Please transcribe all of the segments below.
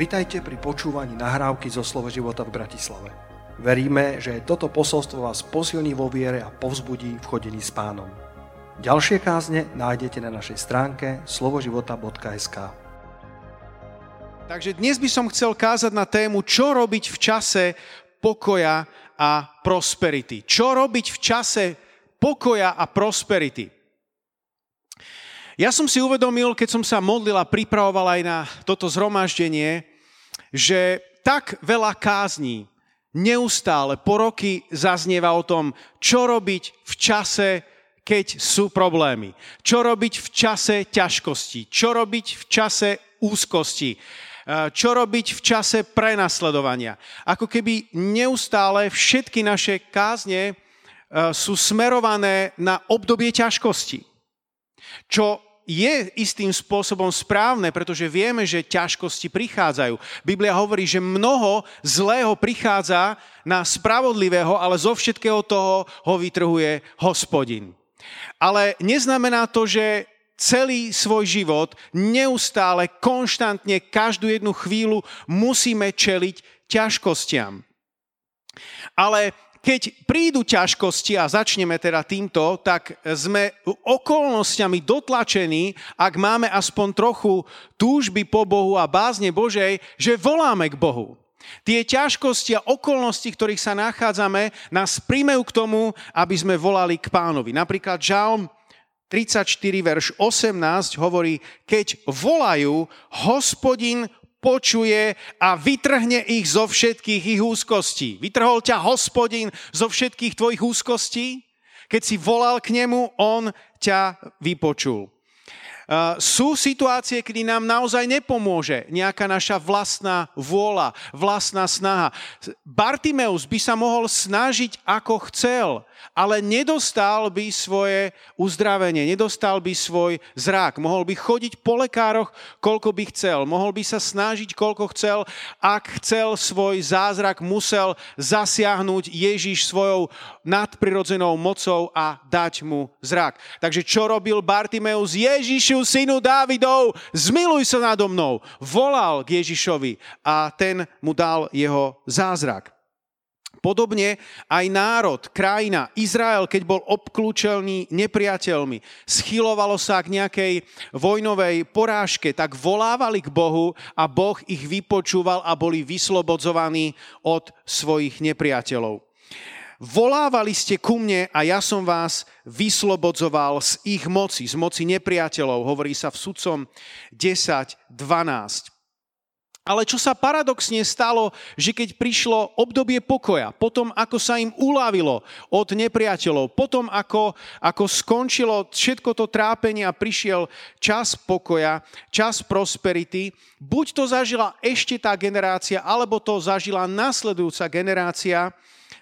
Vitajte pri počúvaní nahrávky zo Slovo života v Bratislave. Veríme, že toto posolstvo vás posilní vo viere a povzbudí v chodení s pánom. Ďalšie kázne nájdete na našej stránke slovoživota.sk Takže dnes by som chcel kázať na tému, čo robiť v čase pokoja a prosperity. Čo robiť v čase pokoja a prosperity. Ja som si uvedomil, keď som sa modlil a pripravoval aj na toto zhromaždenie, že tak veľa kázní neustále po roky zaznieva o tom, čo robiť v čase, keď sú problémy. Čo robiť v čase ťažkosti. Čo robiť v čase úzkosti. Čo robiť v čase prenasledovania. Ako keby neustále všetky naše kázne sú smerované na obdobie ťažkosti. Čo je istým spôsobom správne, pretože vieme, že ťažkosti prichádzajú. Biblia hovorí, že mnoho zlého prichádza na spravodlivého, ale zo všetkého toho ho vytrhuje hospodin. Ale neznamená to, že celý svoj život neustále, konštantne, každú jednu chvíľu musíme čeliť ťažkostiam. Ale keď prídu ťažkosti, a začneme teda týmto, tak sme okolnostiami dotlačení, ak máme aspoň trochu túžby po Bohu a bázne Božej, že voláme k Bohu. Tie ťažkosti a okolnosti, ktorých sa nachádzame, nás príjmejú k tomu, aby sme volali k pánovi. Napríklad Žalm 34, verš 18 hovorí, keď volajú, hospodin počuje a vytrhne ich zo všetkých ich úzkostí. Vytrhol ťa hospodin zo všetkých tvojich úzkostí? Keď si volal k nemu, on ťa vypočul. Sú situácie, kedy nám naozaj nepomôže nejaká naša vlastná vôľa, vlastná snaha. Bartimeus by sa mohol snažiť ako chcel, ale nedostal by svoje uzdravenie, nedostal by svoj zrak. Mohol by chodiť po lekároch, koľko by chcel. Mohol by sa snažiť, koľko chcel. Ak chcel svoj zázrak, musel zasiahnuť Ježiš svojou nadprirodzenou mocou a dať mu zrak. Takže čo robil Bartimeus? Ježišu, synu Dávidov, zmiluj sa nado mnou. Volal k Ježišovi a ten mu dal jeho zázrak. Podobne aj národ, krajina, Izrael, keď bol obklúčený nepriateľmi, schylovalo sa k nejakej vojnovej porážke, tak volávali k Bohu a Boh ich vypočúval a boli vyslobodzovaní od svojich nepriateľov. Volávali ste ku mne a ja som vás vyslobodzoval z ich moci, z moci nepriateľov, hovorí sa v sudcom 10.12. Ale čo sa paradoxne stalo, že keď prišlo obdobie pokoja, potom ako sa im uľavilo od nepriateľov, potom ako, ako skončilo všetko to trápenie a prišiel čas pokoja, čas prosperity, buď to zažila ešte tá generácia, alebo to zažila nasledujúca generácia,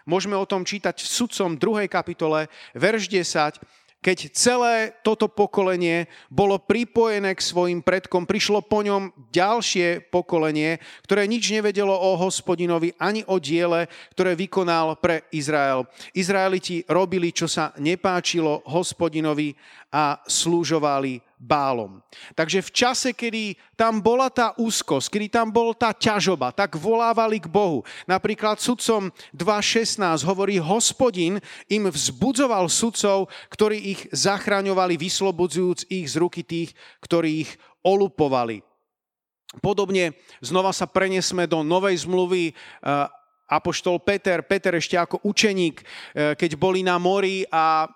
môžeme o tom čítať v sudcom 2. kapitole, verš 10, keď celé toto pokolenie bolo pripojené k svojim predkom, prišlo po ňom ďalšie pokolenie, ktoré nič nevedelo o hospodinovi ani o diele, ktoré vykonal pre Izrael. Izraeliti robili, čo sa nepáčilo hospodinovi a slúžovali bálom. Takže v čase, kedy tam bola tá úzkosť, kedy tam bol tá ťažoba, tak volávali k Bohu. Napríklad sudcom 2.16 hovorí, hospodin im vzbudzoval sudcov, ktorí ich zachraňovali, vyslobodzujúc ich z ruky tých, ktorí ich olupovali. Podobne znova sa prenesme do Novej zmluvy Apoštol Peter, Peter ešte ako učeník, e, keď boli na mori a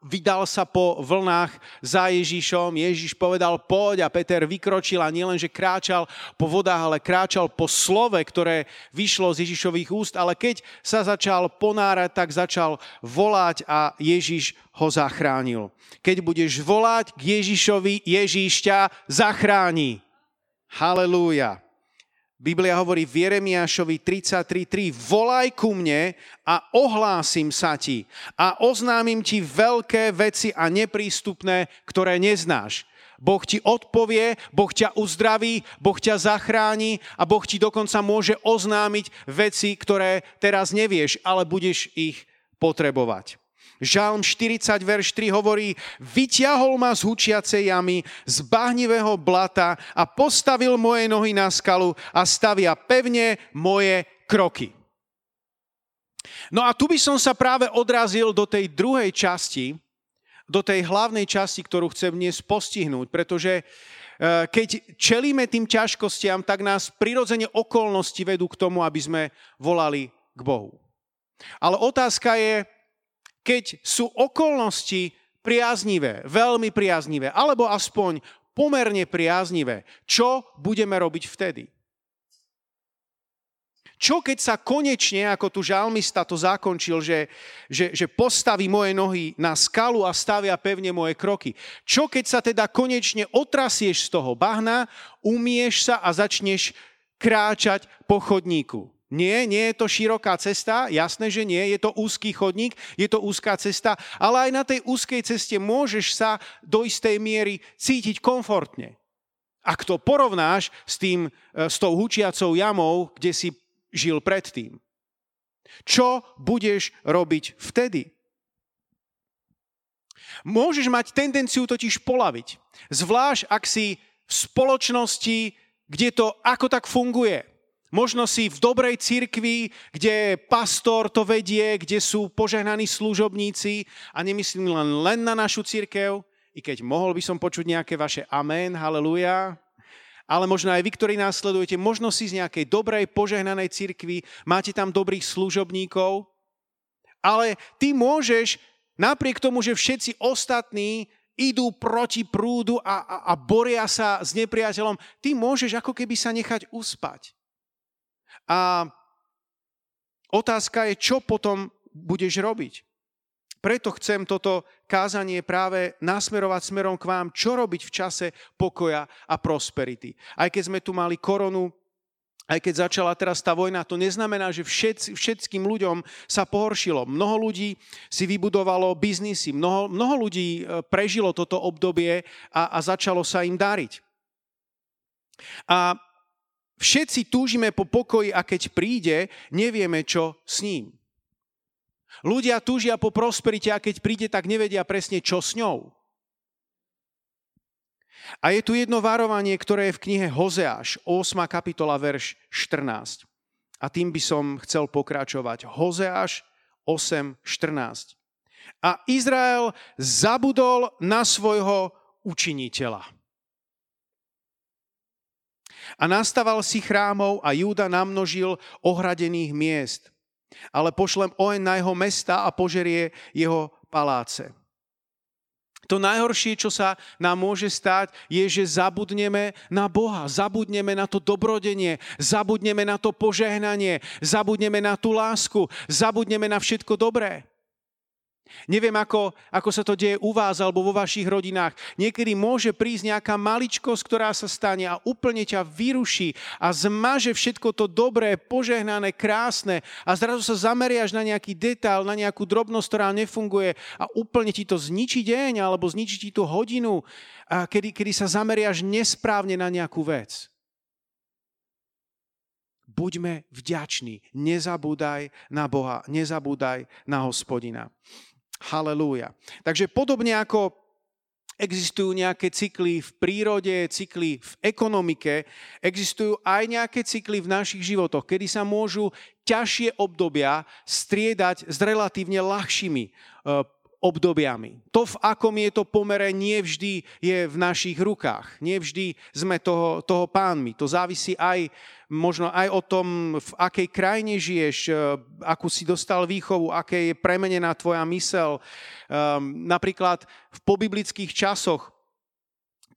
vydal sa po vlnách za Ježišom. Ježiš povedal poď a Peter vykročil a nielenže kráčal po vodách, ale kráčal po slove, ktoré vyšlo z Ježišových úst, ale keď sa začal ponárať, tak začal volať a Ježiš ho zachránil. Keď budeš volať k Ježišovi, Ježiš ťa zachráni. Halelúja. Biblia hovorí v Jeremiášovi 33.3 Volaj ku mne a ohlásim sa ti a oznámim ti veľké veci a neprístupné, ktoré neznáš. Boh ti odpovie, Boh ťa uzdraví, Boh ťa zachráni a Boh ti dokonca môže oznámiť veci, ktoré teraz nevieš, ale budeš ich potrebovať. Žalm 40, verš 3 hovorí, vyťahol ma z hučiacej jamy, z bahnivého blata a postavil moje nohy na skalu a stavia pevne moje kroky. No a tu by som sa práve odrazil do tej druhej časti, do tej hlavnej časti, ktorú chcem dnes postihnúť, pretože eh, keď čelíme tým ťažkostiam, tak nás prirodzene okolnosti vedú k tomu, aby sme volali k Bohu. Ale otázka je, keď sú okolnosti priaznivé, veľmi priaznivé, alebo aspoň pomerne priaznivé, čo budeme robiť vtedy? Čo keď sa konečne, ako tu žalmista to zakončil, že, že, že postaví moje nohy na skalu a stavia pevne moje kroky? Čo keď sa teda konečne otrasieš z toho bahna, umieš sa a začneš kráčať po chodníku? Nie, nie je to široká cesta, jasné, že nie, je to úzky chodník, je to úzká cesta, ale aj na tej úzkej ceste môžeš sa do istej miery cítiť komfortne. Ak to porovnáš s, tým, e, s tou hučiacou jamou, kde si žil predtým. Čo budeš robiť vtedy? Môžeš mať tendenciu totiž polaviť. Zvlášť, ak si v spoločnosti, kde to ako tak funguje. Možno si v dobrej cirkvi, kde pastor to vedie, kde sú požehnaní služobníci a nemyslím len, len na našu cirkev, i keď mohol by som počuť nejaké vaše amen, haleluja, ale možno aj vy, ktorí nás sledujete, možno si z nejakej dobrej, požehnanej cirkvi, máte tam dobrých služobníkov, ale ty môžeš, napriek tomu, že všetci ostatní idú proti prúdu a, a, a boria sa s nepriateľom, ty môžeš ako keby sa nechať uspať. A otázka je, čo potom budeš robiť. Preto chcem toto kázanie práve nasmerovať smerom k vám, čo robiť v čase pokoja a prosperity. Aj keď sme tu mali koronu, aj keď začala teraz tá vojna, to neznamená, že všet, všetkým ľuďom sa pohoršilo. Mnoho ľudí si vybudovalo biznisy, mnoho, mnoho ľudí e, prežilo toto obdobie a, a začalo sa im dariť. A Všetci túžime po pokoji a keď príde, nevieme, čo s ním. Ľudia túžia po prosperite a keď príde, tak nevedia presne, čo s ňou. A je tu jedno varovanie, ktoré je v knihe Hozeáš, 8. kapitola, verš 14. A tým by som chcel pokračovať. Hozeáš 8, 14. A Izrael zabudol na svojho učiniteľa. A nastaval si chrámov a Júda namnožil ohradených miest. Ale pošlem oheň na jeho mesta a požerie jeho paláce. To najhoršie, čo sa nám môže stať, je, že zabudneme na Boha, zabudneme na to dobrodenie, zabudneme na to požehnanie, zabudneme na tú lásku, zabudneme na všetko dobré. Neviem, ako, ako sa to deje u vás alebo vo vašich rodinách. Niekedy môže prísť nejaká maličkosť, ktorá sa stane a úplne ťa vyruší a zmaže všetko to dobré, požehnané, krásne a zrazu sa zameriaš na nejaký detail, na nejakú drobnosť, ktorá nefunguje a úplne ti to zničí deň alebo zničí ti tú hodinu, a kedy, kedy sa zameriaš nesprávne na nejakú vec buďme vďační. Nezabúdaj na Boha, nezabúdaj na hospodina. Halelúja. Takže podobne ako existujú nejaké cykly v prírode, cykly v ekonomike, existujú aj nejaké cykly v našich životoch, kedy sa môžu ťažšie obdobia striedať s relatívne ľahšími eh, obdobiami. To, v akom je to pomere, nie vždy je v našich rukách. Nie vždy sme toho, toho pánmi. To závisí aj možno aj o tom, v akej krajine žiješ, e, akú si dostal výchovu, aké je premenená tvoja mysel. Um, napríklad v pobiblických časoch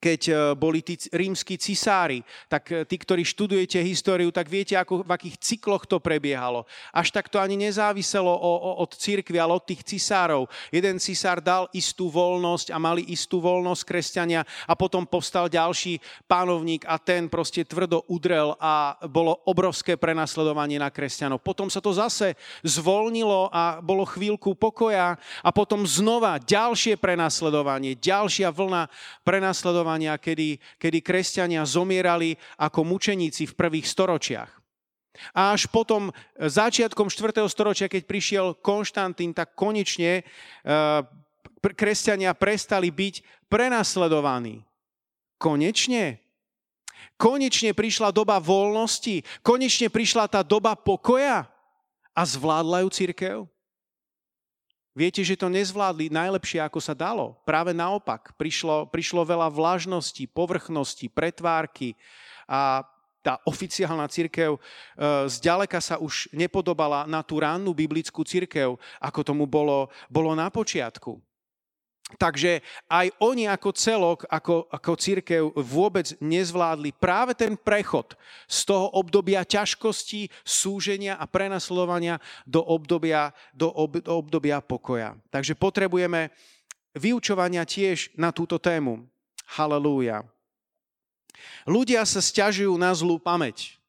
keď e, boli tí rímsky cisári, tak e, tí, ktorí študujete históriu, tak viete, ako, v akých cykloch to prebiehalo. Až tak to ani nezáviselo o, o, od církvy, ale od tých cisárov. Jeden cisár dal istú voľnosť a mali istú voľnosť kresťania a potom povstal ďalší pánovník a ten proste tvrdo udrel a bolo obrovské prenasledovanie na kresťanov. Potom sa to zase zvolnilo a bolo chvíľku pokoja a potom znova ďalšie prenasledovanie, ďalšia vlna prenasledovania, kedy, kedy kresťania zomierali ako mučeníci v prvých storočiach. A až potom začiatkom 4. storočia, keď prišiel Konštantín, tak konečne kresťania prestali byť prenasledovaní. Konečne? Konečne prišla doba voľnosti, konečne prišla tá doba pokoja a zvládla ju církev? Viete, že to nezvládli najlepšie, ako sa dalo. Práve naopak, prišlo, prišlo veľa vlažnosti, povrchnosti, pretvárky a tá oficiálna církev e, zďaleka sa už nepodobala na tú rannú biblickú církev, ako tomu bolo, bolo na počiatku. Takže aj oni ako celok, ako, ako církev vôbec nezvládli práve ten prechod z toho obdobia ťažkosti, súženia a prenasledovania do obdobia, do, ob, do obdobia pokoja. Takže potrebujeme vyučovania tiež na túto tému. Halelúja. Ľudia sa stiažujú na zlú pamäť.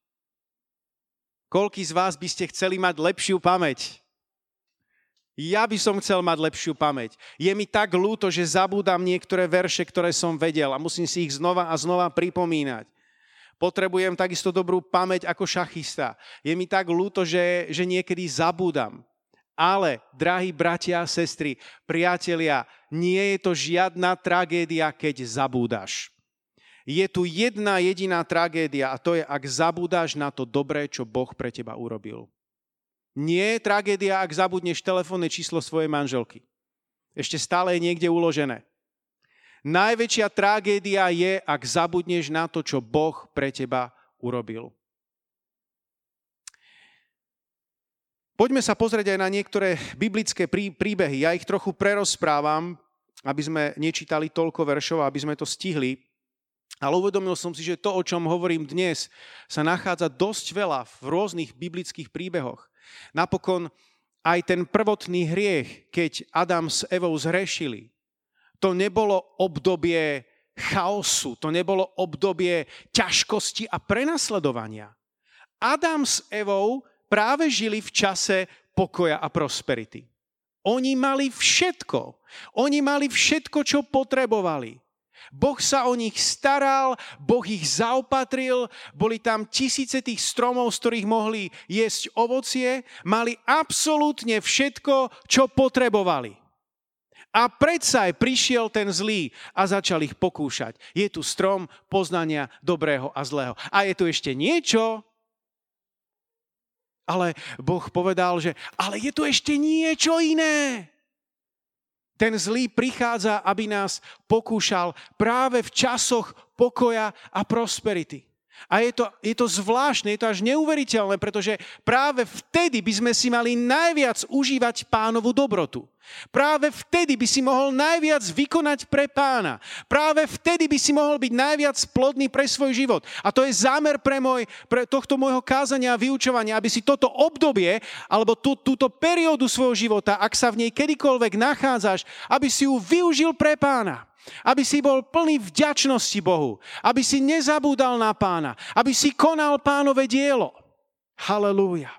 Koľký z vás by ste chceli mať lepšiu pamäť? Ja by som chcel mať lepšiu pamäť. Je mi tak ľúto, že zabúdam niektoré verše, ktoré som vedel a musím si ich znova a znova pripomínať. Potrebujem takisto dobrú pamäť ako šachista. Je mi tak ľúto, že, že niekedy zabúdam. Ale, drahí bratia a sestry, priatelia, nie je to žiadna tragédia, keď zabúdaš. Je tu jedna jediná tragédia a to je, ak zabúdaš na to dobré, čo Boh pre teba urobil. Nie je tragédia, ak zabudneš telefónne číslo svojej manželky. Ešte stále je niekde uložené. Najväčšia tragédia je, ak zabudneš na to, čo Boh pre teba urobil. Poďme sa pozrieť aj na niektoré biblické príbehy. Ja ich trochu prerozprávam, aby sme nečítali toľko veršov, aby sme to stihli. Ale uvedomil som si, že to, o čom hovorím dnes, sa nachádza dosť veľa v rôznych biblických príbehoch. Napokon aj ten prvotný hriech, keď Adam s Evou zhrešili, to nebolo obdobie chaosu, to nebolo obdobie ťažkosti a prenasledovania. Adam s Evou práve žili v čase pokoja a prosperity. Oni mali všetko. Oni mali všetko, čo potrebovali. Boh sa o nich staral, Boh ich zaopatril, boli tam tisíce tých stromov, z ktorých mohli jesť ovocie, mali absolútne všetko, čo potrebovali. A predsa aj prišiel ten zlý a začal ich pokúšať. Je tu strom poznania dobrého a zlého. A je tu ešte niečo, ale Boh povedal, že ale je tu ešte niečo iné. Ten zlý prichádza, aby nás pokúšal práve v časoch pokoja a prosperity. A je to, je to zvláštne, je to až neuveriteľné, pretože práve vtedy by sme si mali najviac užívať pánovu dobrotu. Práve vtedy by si mohol najviac vykonať pre pána. Práve vtedy by si mohol byť najviac plodný pre svoj život. A to je zámer pre, môj, pre tohto môjho kázania a vyučovania, aby si toto obdobie alebo tú, túto periódu svojho života, ak sa v nej kedykoľvek nachádzaš, aby si ju využil pre pána. Aby si bol plný vďačnosti Bohu. Aby si nezabúdal na pána. Aby si konal pánové dielo. Halelúja.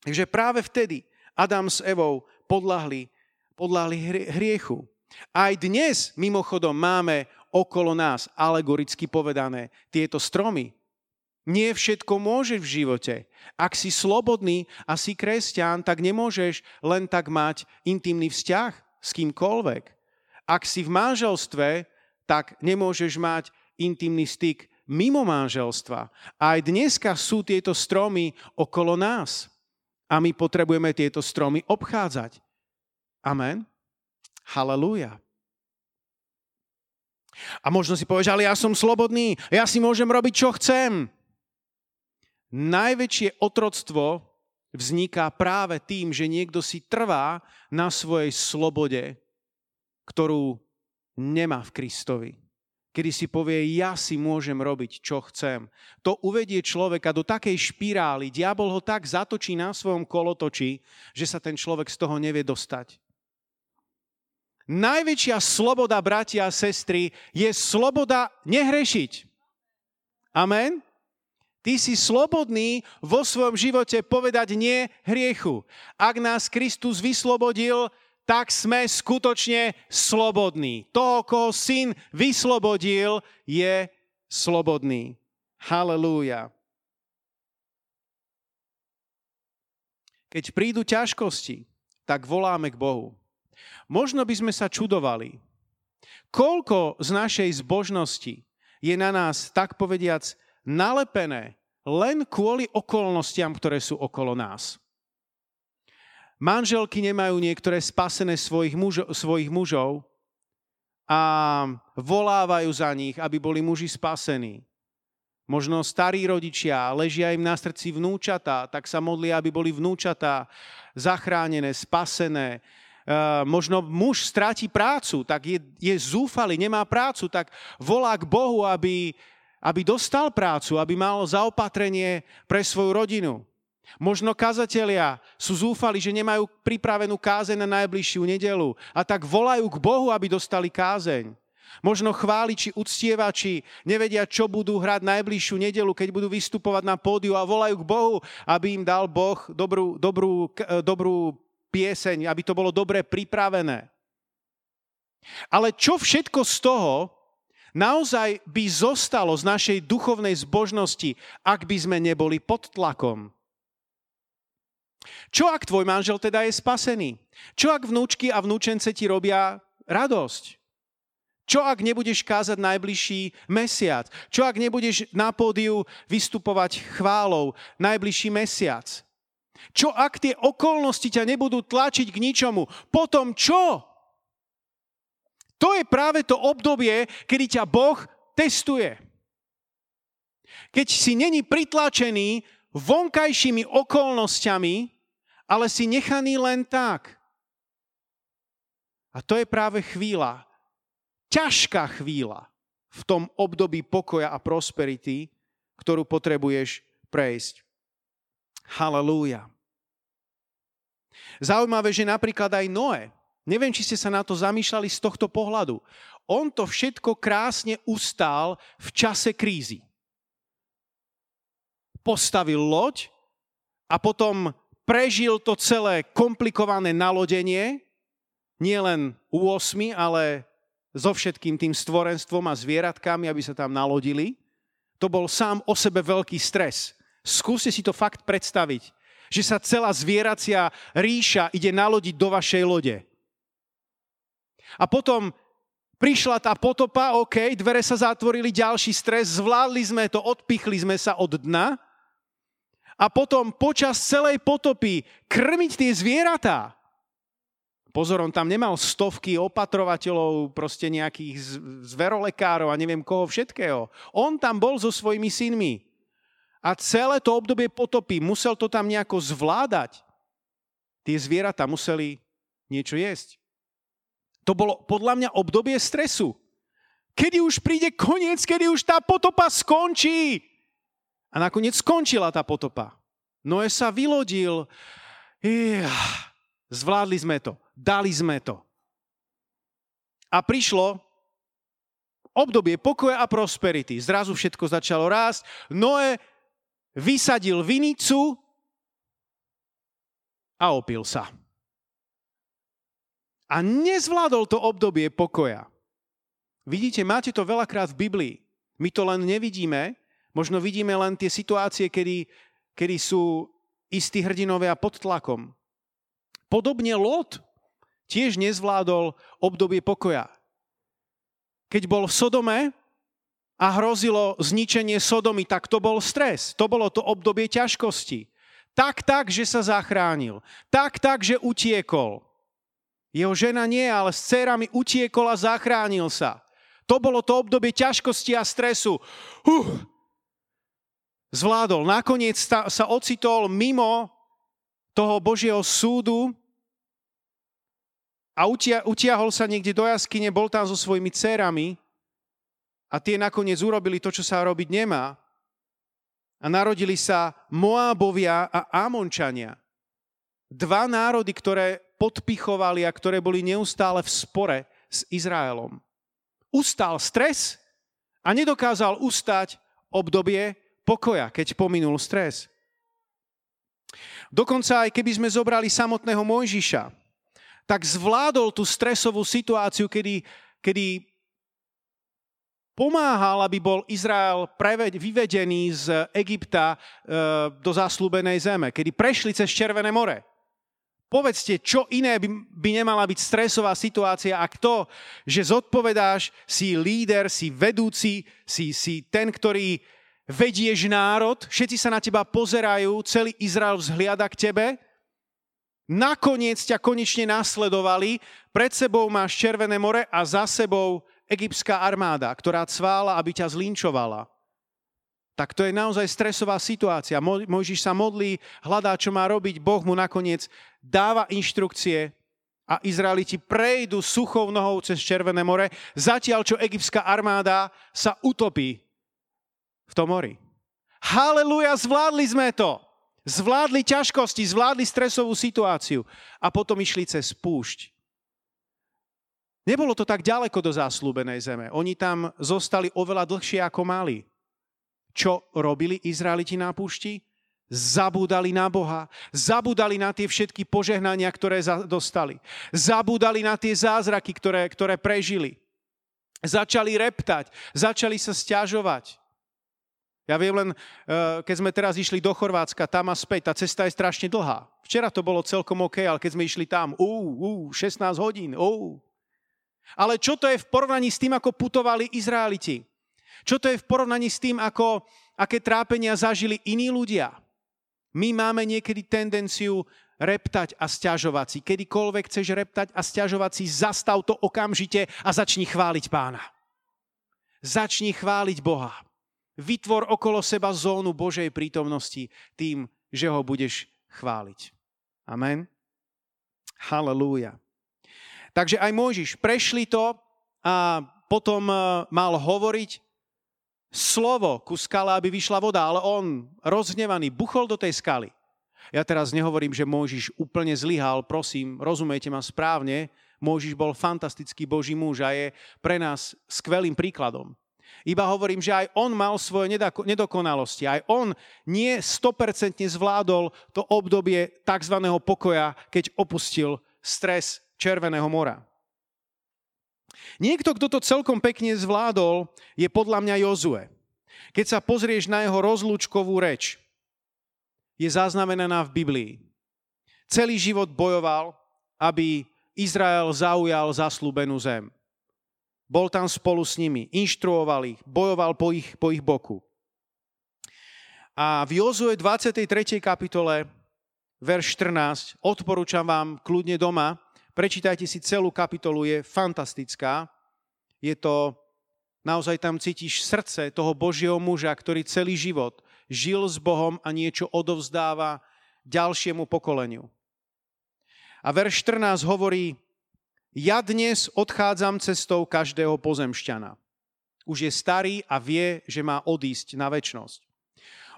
Takže práve vtedy Adam s Evou podľahli, podľahli hriechu. Aj dnes, mimochodom, máme okolo nás, alegoricky povedané, tieto stromy. Nie všetko môžeš v živote. Ak si slobodný a si kresťan, tak nemôžeš len tak mať intimný vzťah s kýmkoľvek. Ak si v manželstve, tak nemôžeš mať intimný styk mimo manželstva. Aj dneska sú tieto stromy okolo nás. A my potrebujeme tieto stromy obchádzať. Amen. Halelúja. A možno si povieš, ale ja som slobodný, ja si môžem robiť, čo chcem. Najväčšie otroctvo vzniká práve tým, že niekto si trvá na svojej slobode, ktorú nemá v Kristovi kedy si povie, ja si môžem robiť, čo chcem. To uvedie človeka do takej špirály, diabol ho tak zatočí na svojom kolotoči, že sa ten človek z toho nevie dostať. Najväčšia sloboda, bratia a sestry, je sloboda nehrešiť. Amen? Ty si slobodný vo svojom živote povedať nie hriechu. Ak nás Kristus vyslobodil, tak sme skutočne slobodní. To, koho syn vyslobodil, je slobodný. Halelúja. keď prídu ťažkosti, tak voláme k Bohu. Možno by sme sa čudovali, koľko z našej zbožnosti je na nás, tak povediac, nalepené len kvôli okolnostiam, ktoré sú okolo nás. Manželky nemajú niektoré spasené svojich, mužo, svojich mužov a volávajú za nich, aby boli muži spasení. Možno starí rodičia, ležia im na srdci vnúčatá, tak sa modlia, aby boli vnúčatá zachránené, spasené. Uh, možno muž stráti prácu, tak je, je zúfalý, nemá prácu, tak volá k Bohu, aby, aby dostal prácu, aby mal zaopatrenie pre svoju rodinu. Možno kazatelia sú zúfali, že nemajú pripravenú kázeň na najbližšiu nedelu a tak volajú k Bohu, aby dostali kázeň. Možno chváliči, uctievači nevedia, čo budú hrať najbližšiu nedelu, keď budú vystupovať na pódiu a volajú k Bohu, aby im dal Boh dobrú, dobrú, e, dobrú pieseň, aby to bolo dobre pripravené. Ale čo všetko z toho naozaj by zostalo z našej duchovnej zbožnosti, ak by sme neboli pod tlakom? Čo ak tvoj manžel teda je spasený? Čo ak vnúčky a vnúčence ti robia radosť? Čo ak nebudeš kázať najbližší mesiac? Čo ak nebudeš na pódiu vystupovať chválou najbližší mesiac? Čo ak tie okolnosti ťa nebudú tlačiť k ničomu? Potom čo? To je práve to obdobie, kedy ťa Boh testuje. Keď si není pritlačený vonkajšími okolnostiami, ale si nechaný len tak. A to je práve chvíľa, ťažká chvíľa v tom období pokoja a prosperity, ktorú potrebuješ prejsť. Halelúja. Zaujímavé, že napríklad aj Noé, neviem, či ste sa na to zamýšľali z tohto pohľadu, on to všetko krásne ustál v čase krízy. Postavil loď a potom prežil to celé komplikované nalodenie, nielen u osmi, ale so všetkým tým stvorenstvom a zvieratkami, aby sa tam nalodili, to bol sám o sebe veľký stres. Skúste si to fakt predstaviť, že sa celá zvieracia ríša ide nalodiť do vašej lode. A potom prišla tá potopa, OK, dvere sa zatvorili, ďalší stres, zvládli sme to, odpichli sme sa od dna a potom počas celej potopy krmiť tie zvieratá. Pozor, on tam nemal stovky opatrovateľov, proste nejakých zverolekárov a neviem koho všetkého. On tam bol so svojimi synmi. A celé to obdobie potopy musel to tam nejako zvládať. Tie zvieratá museli niečo jesť. To bolo podľa mňa obdobie stresu. Kedy už príde koniec, kedy už tá potopa skončí. A nakoniec skončila tá potopa. Noé sa vylodil. Zvládli sme to. Dali sme to. A prišlo obdobie pokoja a prosperity. Zrazu všetko začalo rásť. Noé vysadil vinicu a opil sa. A nezvládol to obdobie pokoja. Vidíte, máte to veľakrát v Biblii. My to len nevidíme, možno vidíme len tie situácie, kedy, kedy sú istí hrdinovia pod tlakom. Podobne Lot tiež nezvládol obdobie pokoja. Keď bol v Sodome a hrozilo zničenie Sodomy, tak to bol stres. To bolo to obdobie ťažkosti. Tak, tak, že sa zachránil. Tak, tak, že utiekol. Jeho žena nie, ale s dcerami utiekol a zachránil sa. To bolo to obdobie ťažkosti a stresu. Uh, zvládol. Nakoniec sa ocitol mimo toho Božieho súdu a utia, utiahol sa niekde do jaskyne, bol tam so svojimi dcerami a tie nakoniec urobili to, čo sa robiť nemá. A narodili sa Moábovia a Amončania. Dva národy, ktoré podpichovali a ktoré boli neustále v spore s Izraelom. Ustal stres a nedokázal ustať obdobie pokoja, keď pominul stres. Dokonca aj keby sme zobrali samotného Mojžiša, tak zvládol tú stresovú situáciu, kedy, kedy pomáhal, aby bol Izrael vyvedený z Egypta e, do zaslúbenej zeme, kedy prešli cez Červené more. Povedzte, čo iné by, by nemala byť stresová situácia, ak to, že zodpovedáš, si líder, si vedúci, si, si ten, ktorý vedieš národ, všetci sa na teba pozerajú, celý Izrael vzhliada k tebe, nakoniec ťa konečne nasledovali, pred sebou máš Červené more a za sebou egyptská armáda, ktorá cvála, aby ťa zlinčovala. Tak to je naozaj stresová situácia. Mojžiš sa modlí, hľadá, čo má robiť, Boh mu nakoniec dáva inštrukcie a Izraeliti prejdú suchou nohou cez Červené more, zatiaľ čo egyptská armáda sa utopí v tom mori. Haleluja, zvládli sme to. Zvládli ťažkosti, zvládli stresovú situáciu a potom išli cez púšť. Nebolo to tak ďaleko do záslúbenej zeme. Oni tam zostali oveľa dlhšie ako mali. Čo robili Izraeliti na púšti? Zabúdali na Boha, zabúdali na tie všetky požehnania, ktoré dostali. Zabúdali na tie zázraky, ktoré, ktoré prežili. Začali reptať, začali sa stiažovať. Ja viem len, eh, keď sme teraz išli do Chorvátska, tam a späť, tá cesta je strašne dlhá. Včera to bolo celkom OK, ale keď sme išli tam, ú, ú, 16 hodín, ú. Ale čo to je v porovnaní s tým, ako putovali Izraeliti? Čo to je v porovnaní s tým, ako, aké trápenia zažili iní ľudia? My máme niekedy tendenciu reptať a stiažovať si. Kedykoľvek chceš reptať a stiažovať si, zastav to okamžite a začni chváliť pána. Začni chváliť Boha. Vytvor okolo seba zónu Božej prítomnosti tým, že ho budeš chváliť. Amen. Halelúja. Takže aj Mojžiš prešli to a potom eh, mal hovoriť slovo ku skale, aby vyšla voda, ale on, rozhnevaný, buchol do tej skaly. Ja teraz nehovorím, že Mojžiš úplne zlyhal, prosím, rozumejte ma správne, Mojžiš bol fantastický Boží muž a je pre nás skvelým príkladom. Iba hovorím, že aj on mal svoje nedokonalosti. Aj on nie 100% zvládol to obdobie tzv. pokoja, keď opustil stres Červeného mora. Niekto, kto to celkom pekne zvládol, je podľa mňa Jozue. Keď sa pozrieš na jeho rozlúčkovú reč, je zaznamenaná v Biblii. Celý život bojoval, aby Izrael zaujal zaslúbenú zem. Bol tam spolu s nimi, inštruoval ich, bojoval po ich, po ich boku. A v Jozue 23. kapitole, verš 14, odporúčam vám kľudne doma, Prečítajte si celú kapitolu, je fantastická. Je to, naozaj tam cítiš srdce toho Božieho muža, ktorý celý život žil s Bohom a niečo odovzdáva ďalšiemu pokoleniu. A verš 14 hovorí, ja dnes odchádzam cestou každého pozemšťana. Už je starý a vie, že má odísť na väčnosť.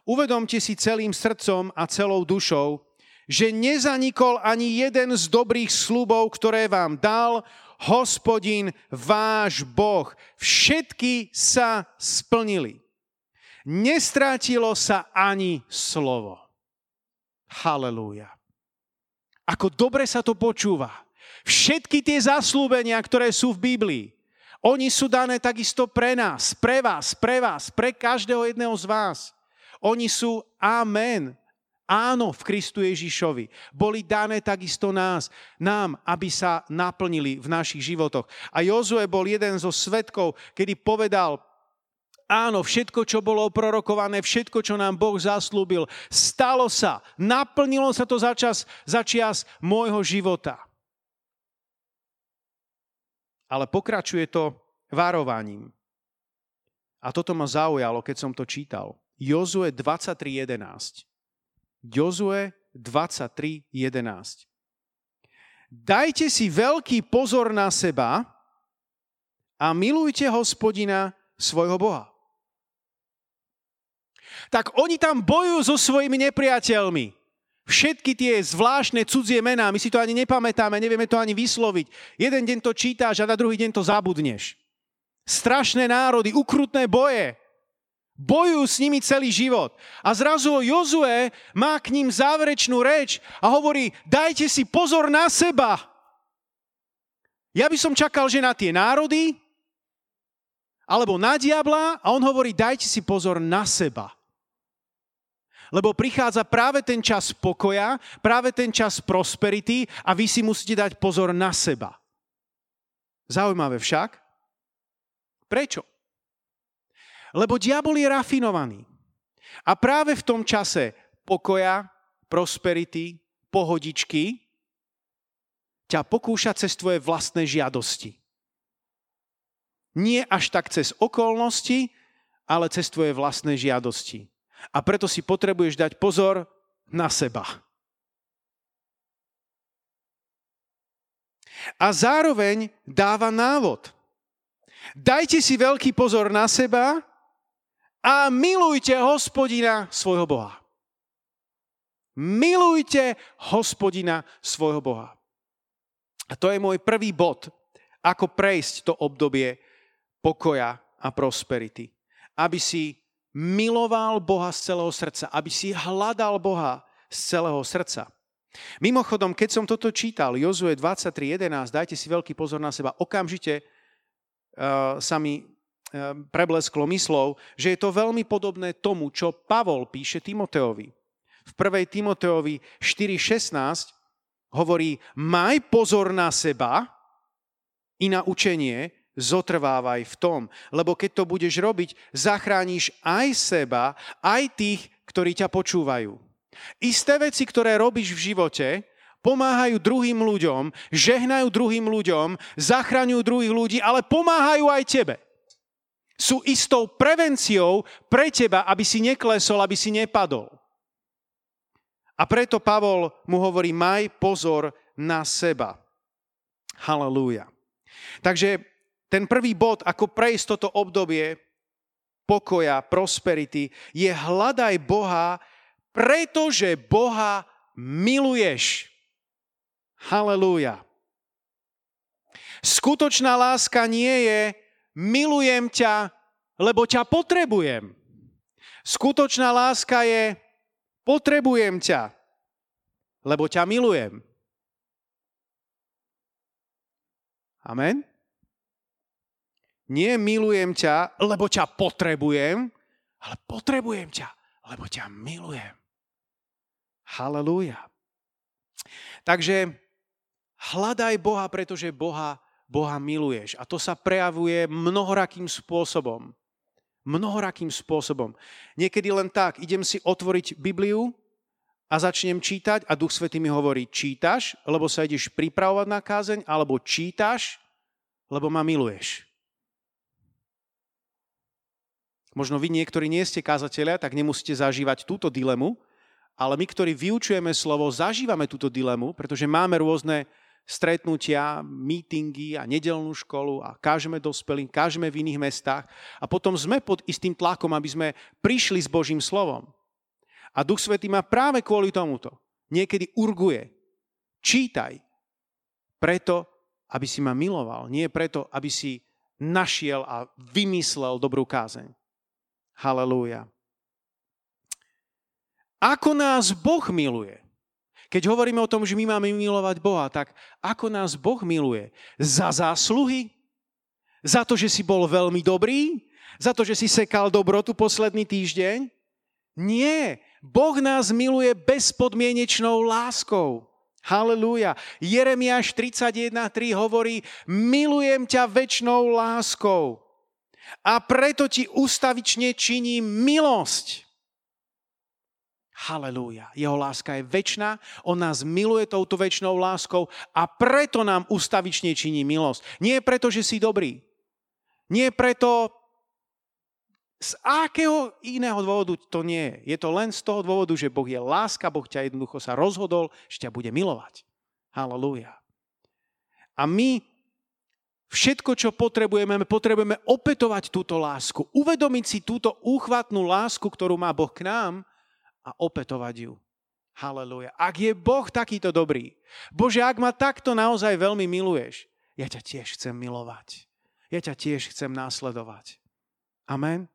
Uvedomte si celým srdcom a celou dušou, že nezanikol ani jeden z dobrých slubov, ktoré vám dal hospodin váš Boh. Všetky sa splnili. Nestrátilo sa ani slovo. Halelúja. Ako dobre sa to počúva. Všetky tie zaslúbenia, ktoré sú v Biblii, oni sú dané takisto pre nás, pre vás, pre vás, pre každého jedného z vás. Oni sú amen áno v Kristu Ježišovi. Boli dané takisto nás, nám, aby sa naplnili v našich životoch. A Jozue bol jeden zo svetkov, kedy povedal, áno, všetko, čo bolo prorokované, všetko, čo nám Boh zaslúbil, stalo sa, naplnilo sa to za čas, za čas môjho života. Ale pokračuje to varovaním. A toto ma zaujalo, keď som to čítal. Jozue 23.11. Jozue 23.11. Dajte si veľký pozor na seba a milujte hospodina svojho Boha. Tak oni tam bojujú so svojimi nepriateľmi. Všetky tie zvláštne cudzie mená, my si to ani nepamätáme, nevieme to ani vysloviť. Jeden deň to čítáš a na druhý deň to zabudneš. Strašné národy, ukrutné boje. Bojujú s nimi celý život. A zrazu Jozue má k ním záverečnú reč a hovorí, dajte si pozor na seba. Ja by som čakal, že na tie národy, alebo na diabla a on hovorí, dajte si pozor na seba. Lebo prichádza práve ten čas pokoja, práve ten čas prosperity a vy si musíte dať pozor na seba. Zaujímavé však. Prečo? Lebo diabol je rafinovaný. A práve v tom čase pokoja, prosperity, pohodičky ťa pokúša cez tvoje vlastné žiadosti. Nie až tak cez okolnosti, ale cez tvoje vlastné žiadosti. A preto si potrebuješ dať pozor na seba. A zároveň dáva návod. Dajte si veľký pozor na seba a milujte hospodina svojho Boha. Milujte hospodina svojho Boha. A to je môj prvý bod, ako prejsť to obdobie pokoja a prosperity. Aby si miloval Boha z celého srdca, aby si hľadal Boha z celého srdca. Mimochodom, keď som toto čítal, Jozue 23.11, dajte si veľký pozor na seba, okamžite uh, sa mi uh, preblesklo myslov, že je to veľmi podobné tomu, čo Pavol píše Timoteovi. V 1. Timoteovi 4.16 hovorí, maj pozor na seba i na učenie, zotrvávaj v tom. Lebo keď to budeš robiť, zachrániš aj seba, aj tých, ktorí ťa počúvajú. Isté veci, ktoré robíš v živote, pomáhajú druhým ľuďom, žehnajú druhým ľuďom, zachraňujú druhých ľudí, ale pomáhajú aj tebe. Sú istou prevenciou pre teba, aby si neklesol, aby si nepadol. A preto Pavol mu hovorí, maj pozor na seba. Halelúja. Takže ten prvý bod, ako prejsť toto obdobie pokoja, prosperity, je hľadaj Boha, pretože Boha miluješ. Halelúja. Skutočná láska nie je milujem ťa, lebo ťa potrebujem. Skutočná láska je potrebujem ťa, lebo ťa milujem. Amen? Nie milujem ťa, lebo ťa potrebujem, ale potrebujem ťa, lebo ťa milujem. Halelúja. Takže hľadaj Boha, pretože Boha, Boha miluješ. A to sa prejavuje mnohorakým spôsobom. Mnohorakým spôsobom. Niekedy len tak, idem si otvoriť Bibliu a začnem čítať a Duch Svetý mi hovorí, čítaš, lebo sa ideš pripravovať na kázeň, alebo čítaš, lebo ma miluješ. Možno vy niektorí nie ste kázatelia, tak nemusíte zažívať túto dilemu, ale my, ktorí vyučujeme slovo, zažívame túto dilemu, pretože máme rôzne stretnutia, mítingy a nedelnú školu a kážeme dospelým, kážeme v iných mestách a potom sme pod istým tlakom, aby sme prišli s Božím slovom. A Duch Svetý má práve kvôli tomuto. Niekedy urguje. Čítaj. Preto, aby si ma miloval. Nie preto, aby si našiel a vymyslel dobrú kázeň. Halelúja. Ako nás Boh miluje? Keď hovoríme o tom, že my máme milovať Boha, tak ako nás Boh miluje? Za zásluhy? Za to, že si bol veľmi dobrý? Za to, že si sekal dobrotu posledný týždeň? Nie. Boh nás miluje bezpodmienečnou láskou. Halelúja. Jeremiáš 31.3 hovorí, milujem ťa väčšnou láskou a preto ti ustavične činí milosť. Halelúja. Jeho láska je väčšiná, on nás miluje touto väčšinou láskou a preto nám ustavične činí milosť. Nie preto, že si dobrý. Nie preto, z akého iného dôvodu to nie je. Je to len z toho dôvodu, že Boh je láska, Boh ťa jednoducho sa rozhodol, že ťa bude milovať. Halelúja. A my Všetko, čo potrebujeme, potrebujeme opetovať túto lásku, uvedomiť si túto úchvatnú lásku, ktorú má Boh k nám a opetovať ju. Haleluja. Ak je Boh takýto dobrý, Bože, ak ma takto naozaj veľmi miluješ, ja ťa tiež chcem milovať. Ja ťa tiež chcem následovať. Amen.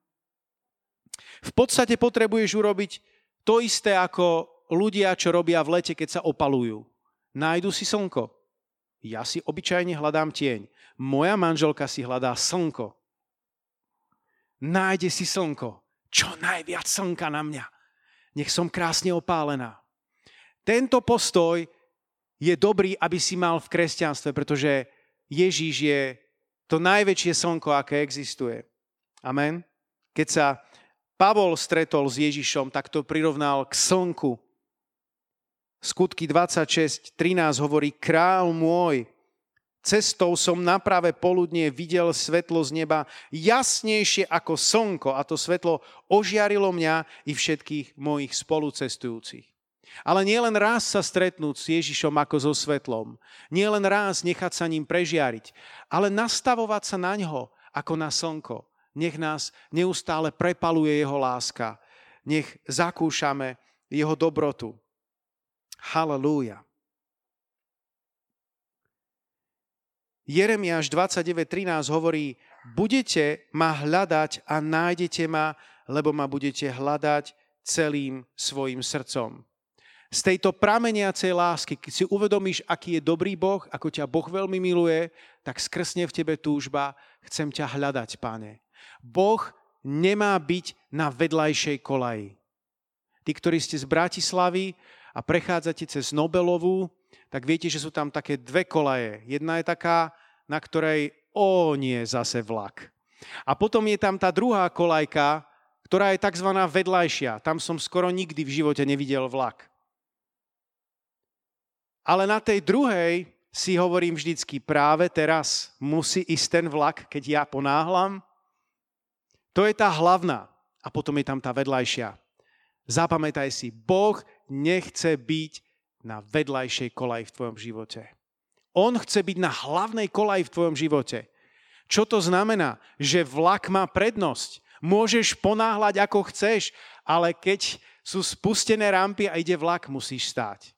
V podstate potrebuješ urobiť to isté ako ľudia, čo robia v lete, keď sa opalujú. Nájdu si slnko. Ja si obyčajne hľadám tieň. Moja manželka si hľadá slnko. Nájde si slnko. Čo najviac slnka na mňa. nech som krásne opálená. Tento postoj je dobrý, aby si mal v kresťanstve, pretože Ježíš je to najväčšie slnko, aké existuje. Amen. Keď sa Pavol stretol s Ježišom, tak to prirovnal k slnku. Skutky 26, 13 hovorí, král môj, cestou som na práve poludnie videl svetlo z neba jasnejšie ako slnko a to svetlo ožiarilo mňa i všetkých mojich spolucestujúcich. Ale nie len raz sa stretnúť s Ježišom ako so svetlom, nie len raz nechať sa ním prežiariť, ale nastavovať sa na ňo ako na slnko. Nech nás neustále prepaluje jeho láska. Nech zakúšame jeho dobrotu. Halelúja. Jeremiáš 29.13 hovorí, budete ma hľadať a nájdete ma, lebo ma budete hľadať celým svojim srdcom. Z tejto prameniacej lásky, keď si uvedomíš, aký je dobrý Boh, ako ťa Boh veľmi miluje, tak skrsne v tebe túžba, chcem ťa hľadať, páne. Boh nemá byť na vedľajšej kolaji. Tí, ktorí ste z Bratislavy a prechádzate cez Nobelovú, tak viete, že sú tam také dve kolaje. Jedna je taká, na ktorej, o nie, zase vlak. A potom je tam tá druhá kolajka, ktorá je tzv. vedľajšia. Tam som skoro nikdy v živote nevidel vlak. Ale na tej druhej si hovorím vždycky, práve teraz musí ísť ten vlak, keď ja ponáhlam. To je tá hlavná. A potom je tam tá vedľajšia. Zapamätaj si, Boh nechce byť na vedľajšej kolaji v tvojom živote. On chce byť na hlavnej kolaji v tvojom živote. Čo to znamená? Že vlak má prednosť. Môžeš ponáhľať ako chceš, ale keď sú spustené rampy a ide vlak, musíš stáť.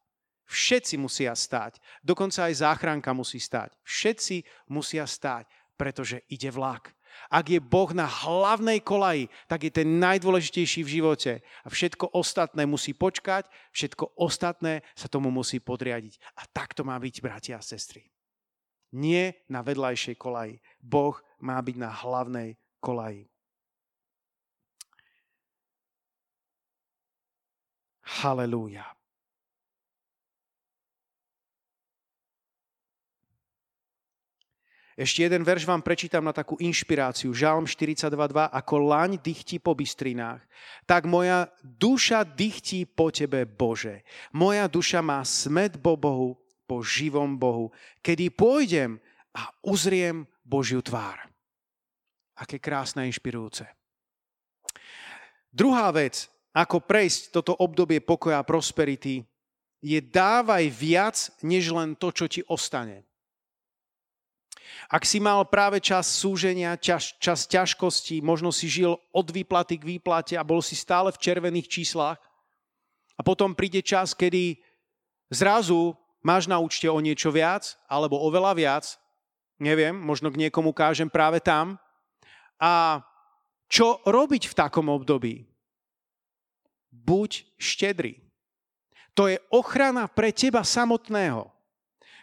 Všetci musia stáť. Dokonca aj záchranka musí stáť. Všetci musia stáť, pretože ide vlak. Ak je Boh na hlavnej kolaji, tak je ten najdôležitejší v živote. A všetko ostatné musí počkať, všetko ostatné sa tomu musí podriadiť. A tak to má byť, bratia a sestry. Nie na vedľajšej kolaji. Boh má byť na hlavnej kolaji. Halelúja. Ešte jeden verš vám prečítam na takú inšpiráciu. Žalm 42.2. Ako laň dychtí po bystrinách, tak moja duša dychtí po Tebe, Bože. Moja duša má smet po Bohu, po živom Bohu, kedy pôjdem a uzriem Božiu tvár. Aké krásne inšpirujúce. Druhá vec, ako prejsť toto obdobie pokoja a prosperity, je dávaj viac, než len to, čo ti ostane. Ak si mal práve čas súženia, čas, čas ťažkostí, možno si žil od výplaty k výplate a bol si stále v červených číslach a potom príde čas, kedy zrazu máš na účte o niečo viac alebo oveľa viac, neviem, možno k niekomu kážem práve tam. A čo robiť v takom období? Buď štedrý. To je ochrana pre teba samotného.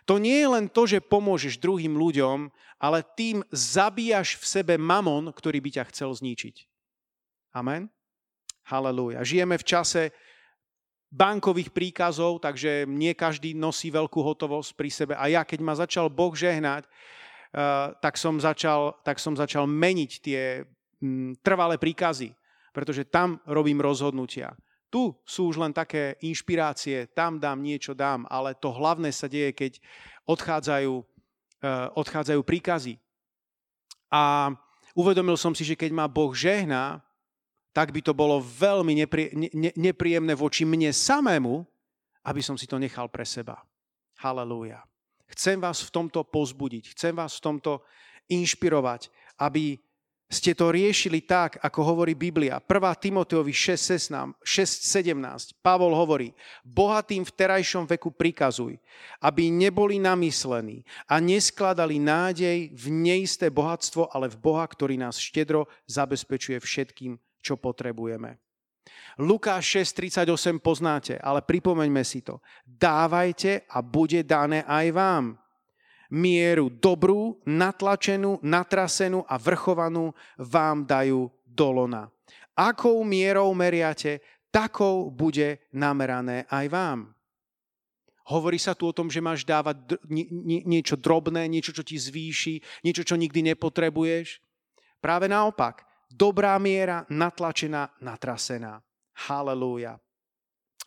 To nie je len to, že pomôžeš druhým ľuďom, ale tým zabíjaš v sebe mamon, ktorý by ťa chcel zničiť. Amen? Halelúja. Žijeme v čase bankových príkazov, takže nie každý nosí veľkú hotovosť pri sebe. A ja, keď ma začal Boh žehnať, uh, tak, som začal, tak som začal meniť tie um, trvalé príkazy, pretože tam robím rozhodnutia. Tu sú už len také inšpirácie, tam dám niečo, dám, ale to hlavné sa deje, keď odchádzajú, uh, odchádzajú príkazy. A uvedomil som si, že keď ma Boh žehná, tak by to bolo veľmi neprie, ne, nepríjemné voči mne samému, aby som si to nechal pre seba. Halelúja. Chcem vás v tomto pozbudiť, chcem vás v tomto inšpirovať, aby ste to riešili tak, ako hovorí Biblia. 1. Timoteovi 6.17. Pavol hovorí, bohatým v terajšom veku prikazuj, aby neboli namyslení a neskladali nádej v neisté bohatstvo, ale v Boha, ktorý nás štedro zabezpečuje všetkým, čo potrebujeme. Lukáš 6.38 poznáte, ale pripomeňme si to. Dávajte a bude dané aj vám mieru dobrú, natlačenú, natrasenú a vrchovanú vám dajú dolona. Akou mierou meriate, takou bude namerané aj vám. Hovorí sa tu o tom, že máš dávať niečo drobné, niečo, čo ti zvýši, niečo, čo nikdy nepotrebuješ. Práve naopak, dobrá miera, natlačená, natrasená. Halelúja.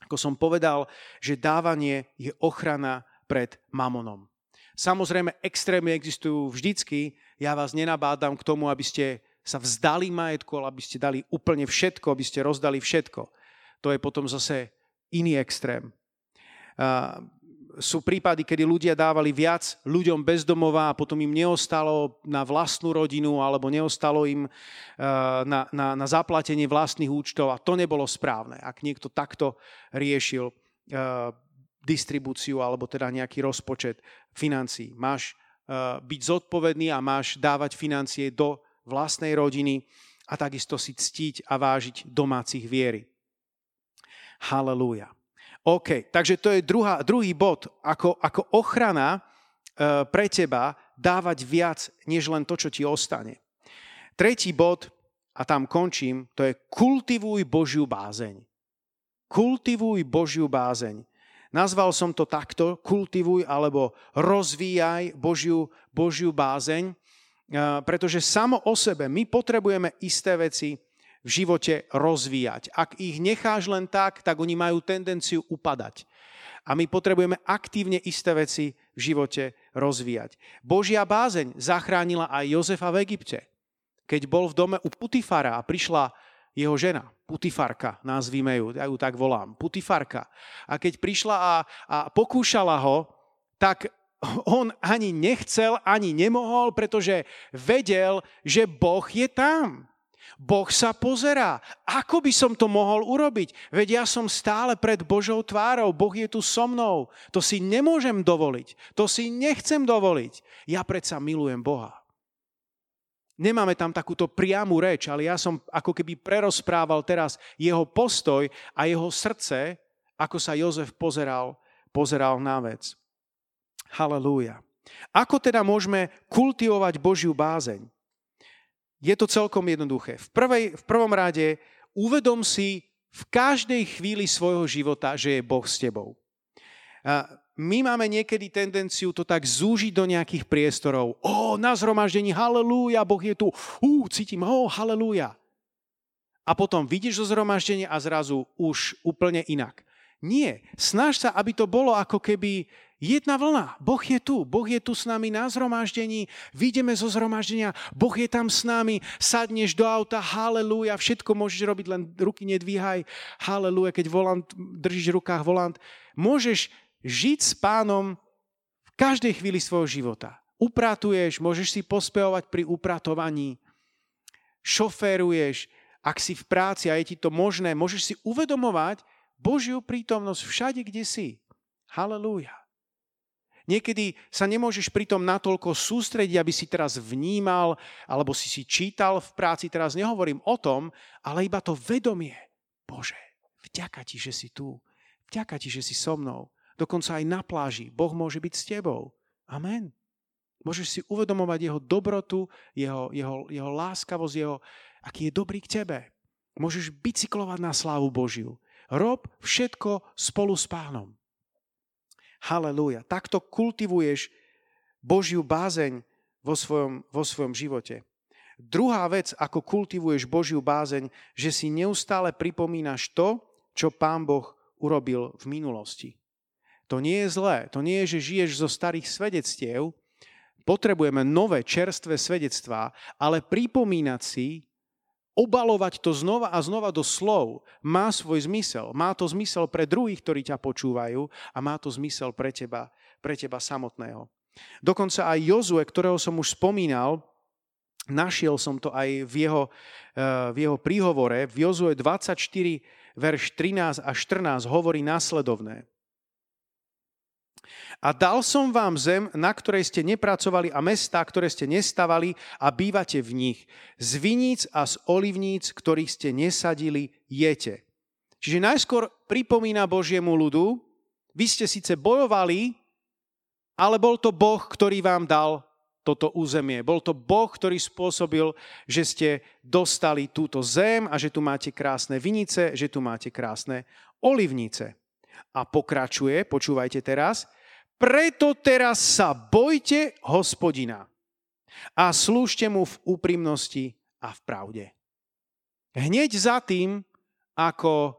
Ako som povedal, že dávanie je ochrana pred mamonom. Samozrejme, extrémy existujú vždycky. Ja vás nenabádam k tomu, aby ste sa vzdali majetku, aby ste dali úplne všetko, aby ste rozdali všetko. To je potom zase iný extrém sú prípady, kedy ľudia dávali viac ľuďom bezdomová a potom im neostalo na vlastnú rodinu alebo neostalo im na, na, na zaplatenie vlastných účtov a to nebolo správne. Ak niekto takto riešil distribúciu alebo teda nejaký rozpočet financií. Máš byť zodpovedný a máš dávať financie do vlastnej rodiny a takisto si ctiť a vážiť domácich viery. Halelúja. OK, takže to je druhá, druhý bod, ako, ako ochrana e, pre teba dávať viac, než len to, čo ti ostane. Tretí bod, a tam končím, to je kultivuj Božiu bázeň. Kultivuj Božiu bázeň. Nazval som to takto, kultivuj alebo rozvíjaj Božiu, Božiu bázeň, e, pretože samo o sebe my potrebujeme isté veci v živote rozvíjať. Ak ich necháš len tak, tak oni majú tendenciu upadať. A my potrebujeme aktívne isté veci v živote rozvíjať. Božia bázeň zachránila aj Jozefa v Egypte. Keď bol v dome u Putifara a prišla jeho žena, Putifarka, nazvíme ju, ja ju tak volám, Putifarka. A keď prišla a, a pokúšala ho, tak on ani nechcel, ani nemohol, pretože vedel, že Boh je tam. Boh sa pozerá. Ako by som to mohol urobiť? Veď ja som stále pred Božou tvárou. Boh je tu so mnou. To si nemôžem dovoliť. To si nechcem dovoliť. Ja predsa milujem Boha. Nemáme tam takúto priamu reč, ale ja som ako keby prerozprával teraz jeho postoj a jeho srdce, ako sa Jozef pozeral, pozeral na vec. Halelúja. Ako teda môžeme kultivovať Božiu bázeň? Je to celkom jednoduché. V, prvej, v prvom rade uvedom si v každej chvíli svojho života, že je Boh s tebou. My máme niekedy tendenciu to tak zúžiť do nejakých priestorov. Ó, na zhromaždení, halelúja, Boh je tu. Ú, cítim, ó, halelúja. A potom vidíš zo zhromaždenia a zrazu už úplne inak. Nie, snaž sa, aby to bolo ako keby Jedna vlna. Boh je tu. Boh je tu s nami na zhromaždení. Vidíme zo zhromaždenia. Boh je tam s nami. Sadneš do auta. Halelúja. Všetko môžeš robiť, len ruky nedvíhaj. Halelúja. Keď volant, držíš v rukách volant. Môžeš žiť s pánom v každej chvíli svojho života. Upratuješ, môžeš si pospevovať pri upratovaní. Šoféruješ, ak si v práci a je ti to možné, môžeš si uvedomovať Božiu prítomnosť všade, kde si. Halelúja. Niekedy sa nemôžeš pritom natoľko sústrediť, aby si teraz vnímal, alebo si si čítal v práci, teraz nehovorím o tom, ale iba to vedomie. Bože, vďaka ti, že si tu. Vďaka ti, že si so mnou. Dokonca aj na pláži. Boh môže byť s tebou. Amen. Môžeš si uvedomovať jeho dobrotu, jeho, jeho, jeho láskavosť, jeho, aký je dobrý k tebe. Môžeš bicyklovať na slávu Božiu. Rob všetko spolu s pánom. Halelúja. Takto kultivuješ Božiu bázeň vo svojom, vo svojom živote. Druhá vec, ako kultivuješ Božiu bázeň, že si neustále pripomínaš to, čo Pán Boh urobil v minulosti. To nie je zlé. To nie je, že žiješ zo starých svedectiev. Potrebujeme nové, čerstvé svedectvá, ale pripomínať si, obalovať to znova a znova do slov má svoj zmysel. Má to zmysel pre druhých, ktorí ťa počúvajú a má to zmysel pre teba, pre teba samotného. Dokonca aj Jozue, ktorého som už spomínal, našiel som to aj v jeho, eh, v jeho príhovore, v Jozue 24, verš 13 a 14 hovorí následovné. A dal som vám zem, na ktorej ste nepracovali a mestá, ktoré ste nestavali a bývate v nich. Z viníc a z olivníc, ktorých ste nesadili, jete. Čiže najskôr pripomína Božiemu ľudu, vy ste síce bojovali, ale bol to Boh, ktorý vám dal toto územie. Bol to Boh, ktorý spôsobil, že ste dostali túto zem a že tu máte krásne vinice, že tu máte krásne olivnice. A pokračuje, počúvajte teraz, preto teraz sa bojte hospodina a slúžte mu v úprimnosti a v pravde. Hneď za tým, ako,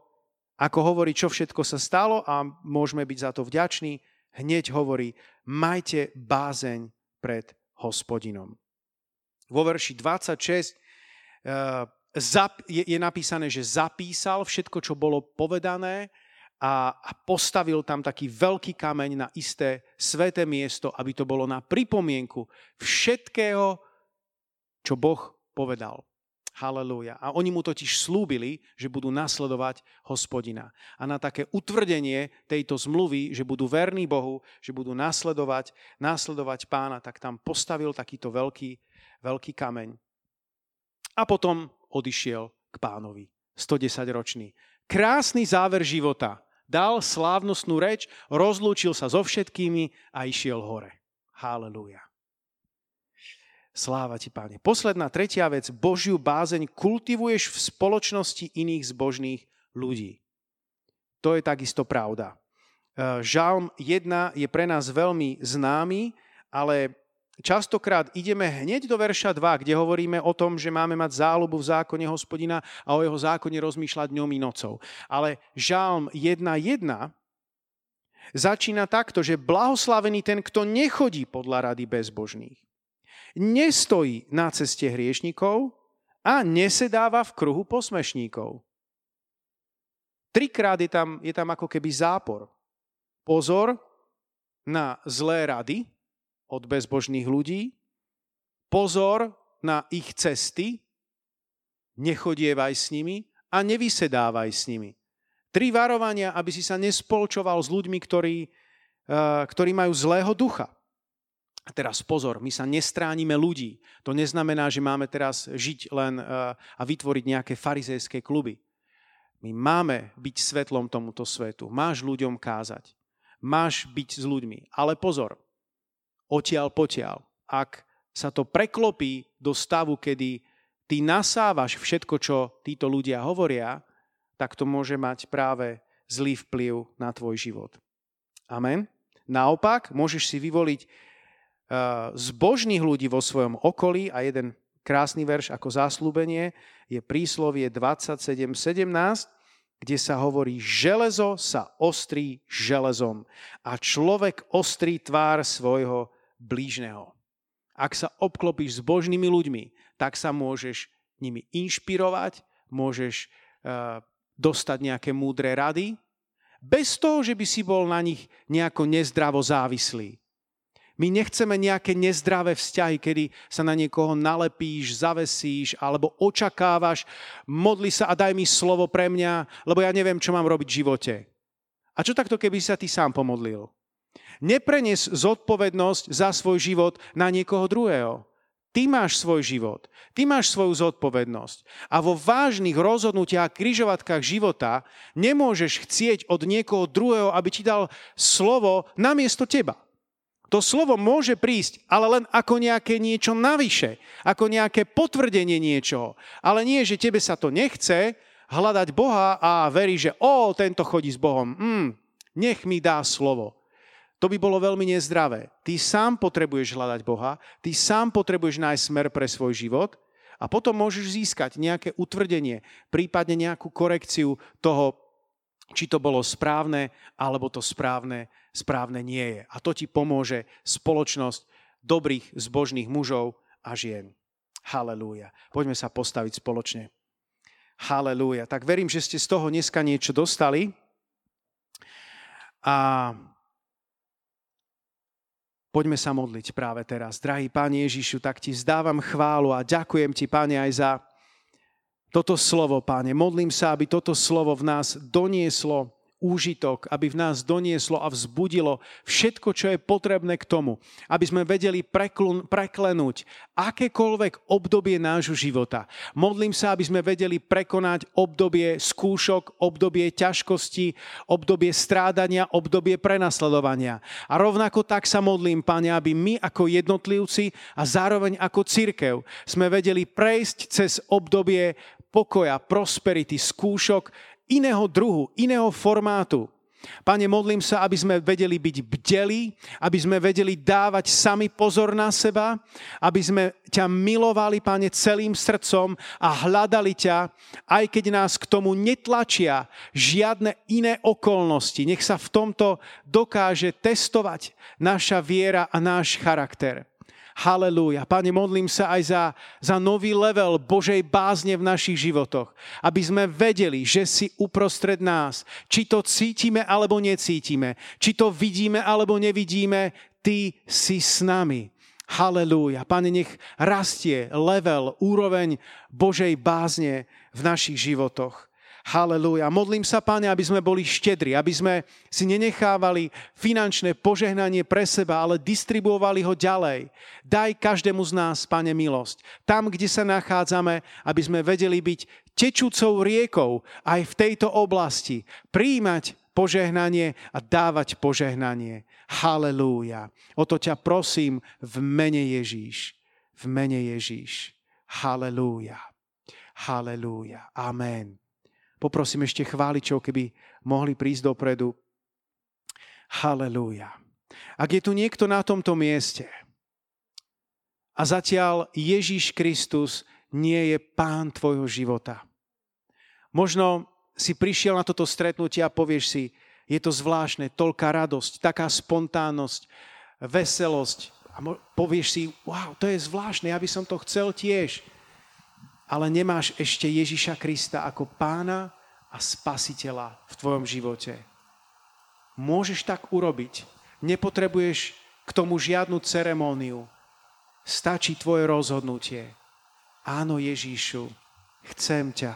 ako hovorí, čo všetko sa stalo a môžeme byť za to vďační, hneď hovorí, majte bázeň pred hospodinom. Vo verši 26 eh, je napísané, že zapísal všetko, čo bolo povedané a postavil tam taký veľký kameň na isté sveté miesto, aby to bolo na pripomienku všetkého, čo Boh povedal. Halelúja. A oni mu totiž slúbili, že budú nasledovať hospodina. A na také utvrdenie tejto zmluvy, že budú verní Bohu, že budú nasledovať, nasledovať pána, tak tam postavil takýto veľký, veľký kameň. A potom odišiel k pánovi. 110 ročný. Krásny záver života. Dal slávnostnú reč, rozlúčil sa so všetkými a išiel hore. Halelúja. Sláva ti, páne. Posledná, tretia vec. Božiu bázeň kultivuješ v spoločnosti iných zbožných ľudí. To je takisto pravda. E, Žalm 1 je pre nás veľmi známy, ale častokrát ideme hneď do verša 2, kde hovoríme o tom, že máme mať záľubu v zákone hospodina a o jeho zákone rozmýšľať dňom i nocou. Ale Žalm 1.1 začína takto, že blahoslavený ten, kto nechodí podľa rady bezbožných nestojí na ceste hriešnikov a nesedáva v kruhu posmešníkov. Trikrát je tam, je tam ako keby zápor. Pozor na zlé rady od bezbožných ľudí, pozor na ich cesty, nechodievaj s nimi a nevysedávaj s nimi. Tri varovania, aby si sa nespolčoval s ľuďmi, ktorí, eh, ktorí majú zlého ducha. A teraz pozor, my sa nestránime ľudí. To neznamená, že máme teraz žiť len eh, a vytvoriť nejaké farizejské kluby. My máme byť svetlom tomuto svetu. Máš ľuďom kázať. Máš byť s ľuďmi. Ale pozor, odtiaľ potiaľ. Ak sa to preklopí do stavu, kedy ty nasávaš všetko, čo títo ľudia hovoria, tak to môže mať práve zlý vplyv na tvoj život. Amen. Naopak, môžeš si vyvoliť Eh, zbožných ľudí vo svojom okolí a jeden krásny verš ako záslúbenie je príslovie 27.17, kde sa hovorí, železo sa ostrí železom a človek ostrí tvár svojho blížneho. Ak sa obklopíš s božnými ľuďmi, tak sa môžeš nimi inšpirovať, môžeš uh, dostať nejaké múdre rady, bez toho, že by si bol na nich nejako nezdravo závislý. My nechceme nejaké nezdravé vzťahy, kedy sa na niekoho nalepíš, zavesíš alebo očakávaš, modli sa a daj mi slovo pre mňa, lebo ja neviem, čo mám robiť v živote. A čo takto, keby sa ty sám pomodlil? Neprenes zodpovednosť za svoj život na niekoho druhého. Ty máš svoj život, ty máš svoju zodpovednosť. A vo vážnych rozhodnutiach a križovatkách života nemôžeš chcieť od niekoho druhého, aby ti dal slovo namiesto teba. To slovo môže prísť, ale len ako nejaké niečo navyše, ako nejaké potvrdenie niečoho. Ale nie, že tebe sa to nechce hľadať Boha a verí, že o, tento chodí s Bohom. Mm, nech mi dá slovo. To by bolo veľmi nezdravé. Ty sám potrebuješ hľadať Boha, ty sám potrebuješ nájsť smer pre svoj život a potom môžeš získať nejaké utvrdenie, prípadne nejakú korekciu toho, či to bolo správne, alebo to správne správne nie je. A to ti pomôže spoločnosť dobrých, zbožných mužov a žien. Halelúja. Poďme sa postaviť spoločne. Halelúja. Tak verím, že ste z toho dneska niečo dostali. A poďme sa modliť práve teraz. Drahý Pán Ježišu, tak ti zdávam chválu a ďakujem ti, Pane, aj za toto slovo, Páne. Modlím sa, aby toto slovo v nás donieslo úžitok, aby v nás donieslo a vzbudilo všetko, čo je potrebné k tomu, aby sme vedeli preklun, preklenúť akékoľvek obdobie nášho života. Modlím sa, aby sme vedeli prekonať obdobie skúšok, obdobie ťažkosti, obdobie strádania, obdobie prenasledovania. A rovnako tak sa modlím, Pane, aby my ako jednotlivci a zároveň ako církev sme vedeli prejsť cez obdobie pokoja, prosperity, skúšok iného druhu, iného formátu. Pane, modlím sa, aby sme vedeli byť bdelí, aby sme vedeli dávať sami pozor na seba, aby sme ťa milovali, Pane, celým srdcom a hľadali ťa, aj keď nás k tomu netlačia žiadne iné okolnosti. Nech sa v tomto dokáže testovať naša viera a náš charakter. Halelúja. Pane, modlím sa aj za, za nový level Božej bázne v našich životoch. Aby sme vedeli, že si uprostred nás. Či to cítime alebo necítime. Či to vidíme alebo nevidíme. Ty si s nami. Halelúja. Pane, nech rastie level, úroveň Božej bázne v našich životoch. Halelúja. Modlím sa, Pane, aby sme boli štedri, aby sme si nenechávali finančné požehnanie pre seba, ale distribuovali ho ďalej. Daj každému z nás, Pane, milosť. Tam, kde sa nachádzame, aby sme vedeli byť tečúcou riekou aj v tejto oblasti. Príjmať požehnanie a dávať požehnanie. Halelúja. O to ťa prosím v mene Ježíš. V mene Ježíš. Halelúja. Halelúja. Amen. Poprosím ešte chváličov, keby mohli prísť dopredu. Halelúja. Ak je tu niekto na tomto mieste a zatiaľ Ježíš Kristus nie je pán tvojho života. Možno si prišiel na toto stretnutie a povieš si, je to zvláštne, toľká radosť, taká spontánnosť, veselosť. A povieš si, wow, to je zvláštne, ja by som to chcel tiež ale nemáš ešte Ježiša Krista ako pána a spasiteľa v tvojom živote. Môžeš tak urobiť. Nepotrebuješ k tomu žiadnu ceremóniu. Stačí tvoje rozhodnutie. Áno, Ježíšu, chcem ťa.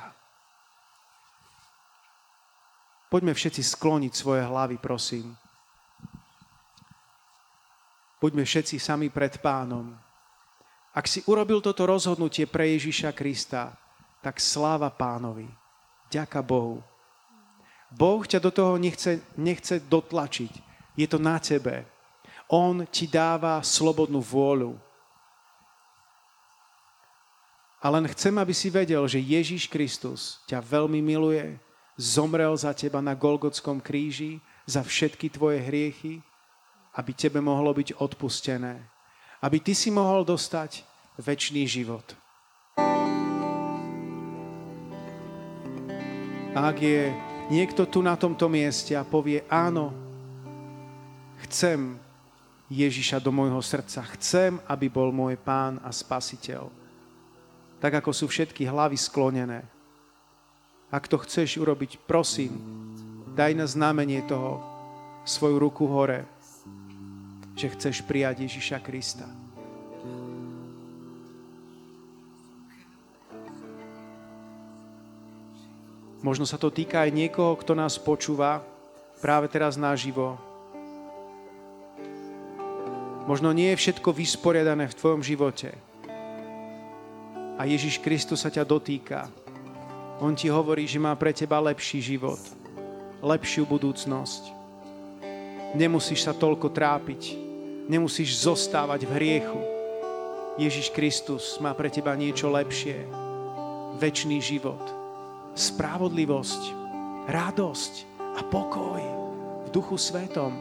Poďme všetci skloniť svoje hlavy, prosím. Buďme všetci sami pred pánom. Ak si urobil toto rozhodnutie pre Ježíša Krista, tak sláva pánovi. Ďaká Bohu. Boh ťa do toho nechce, nechce dotlačiť. Je to na tebe. On ti dáva slobodnú vôľu. A len chcem, aby si vedel, že Ježíš Kristus ťa veľmi miluje, zomrel za teba na Golgotskom kríži, za všetky tvoje hriechy, aby tebe mohlo byť odpustené aby ty si mohol dostať väčší život. A ak je niekto tu na tomto mieste a povie, áno, chcem Ježiša do môjho srdca, chcem, aby bol môj pán a spasiteľ. Tak ako sú všetky hlavy sklonené. Ak to chceš urobiť, prosím, daj na znamenie toho svoju ruku hore že chceš prijať Ježiša Krista. Možno sa to týka aj niekoho, kto nás počúva práve teraz naživo. Možno nie je všetko vysporiadané v tvojom živote. A Ježiš Kristus sa ťa dotýka. On ti hovorí, že má pre teba lepší život, lepšiu budúcnosť. Nemusíš sa toľko trápiť. Nemusíš zostávať v hriechu. Ježiš Kristus má pre teba niečo lepšie. Večný život, spravodlivosť, radosť a pokoj v duchu svetom.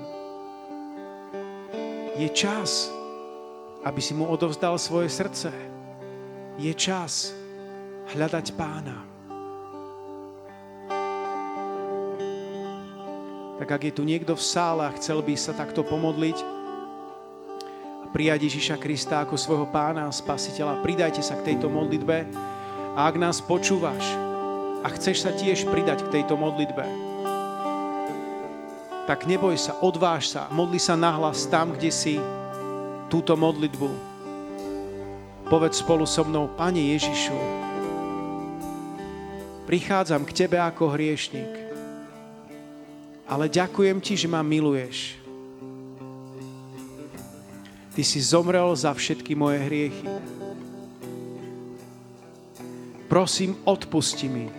Je čas, aby si mu odovzdal svoje srdce. Je čas hľadať pána. Tak ak je tu niekto v sále a chcel by sa takto pomodliť, prijať Ježiša Krista ako svojho pána a spasiteľa, pridajte sa k tejto modlitbe. A ak nás počúvaš a chceš sa tiež pridať k tejto modlitbe, tak neboj sa, odváž sa, modli sa nahlas tam, kde si túto modlitbu. Povedz spolu so mnou, Pane Ježišu, prichádzam k Tebe ako hriešnik. Ale ďakujem ti, že ma miluješ. Ty si zomrel za všetky moje hriechy. Prosím, odpusti mi.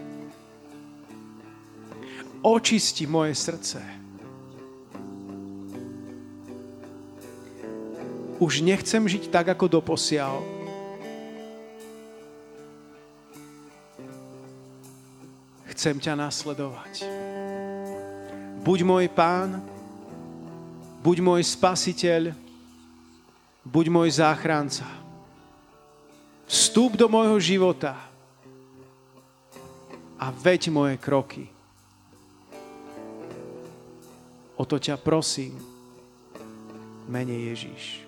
Očisti moje srdce. Už nechcem žiť tak, ako doposiaľ. Chcem ťa nasledovať. Buď môj pán, buď môj spasiteľ, buď môj záchranca. Vstúp do môjho života a veď moje kroky. O to ťa prosím, mene Ježíš.